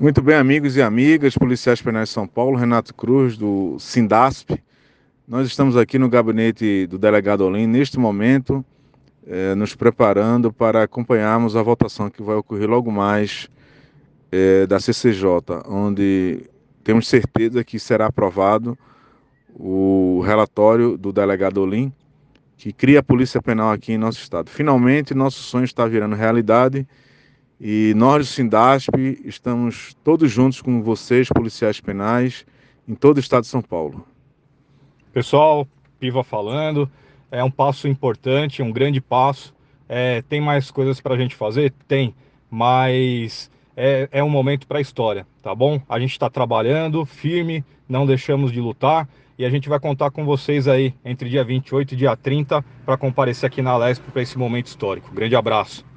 Muito bem, amigos e amigas, policiais penais de São Paulo, Renato Cruz, do Sindasp. Nós estamos aqui no gabinete do delegado Olim, neste momento, eh, nos preparando para acompanharmos a votação que vai ocorrer logo mais eh, da CCJ, onde temos certeza que será aprovado o relatório do delegado Olim, que cria a Polícia Penal aqui em nosso estado. Finalmente, nosso sonho está virando realidade e nós do Sindasp estamos todos juntos com vocês, policiais penais, em todo o estado de São Paulo. Pessoal, Piva falando, é um passo importante, um grande passo. É, tem mais coisas para a gente fazer? Tem, mas é, é um momento para a história, tá bom? A gente está trabalhando firme, não deixamos de lutar e a gente vai contar com vocês aí entre dia 28 e dia 30 para comparecer aqui na Lesp para esse momento histórico. Grande abraço.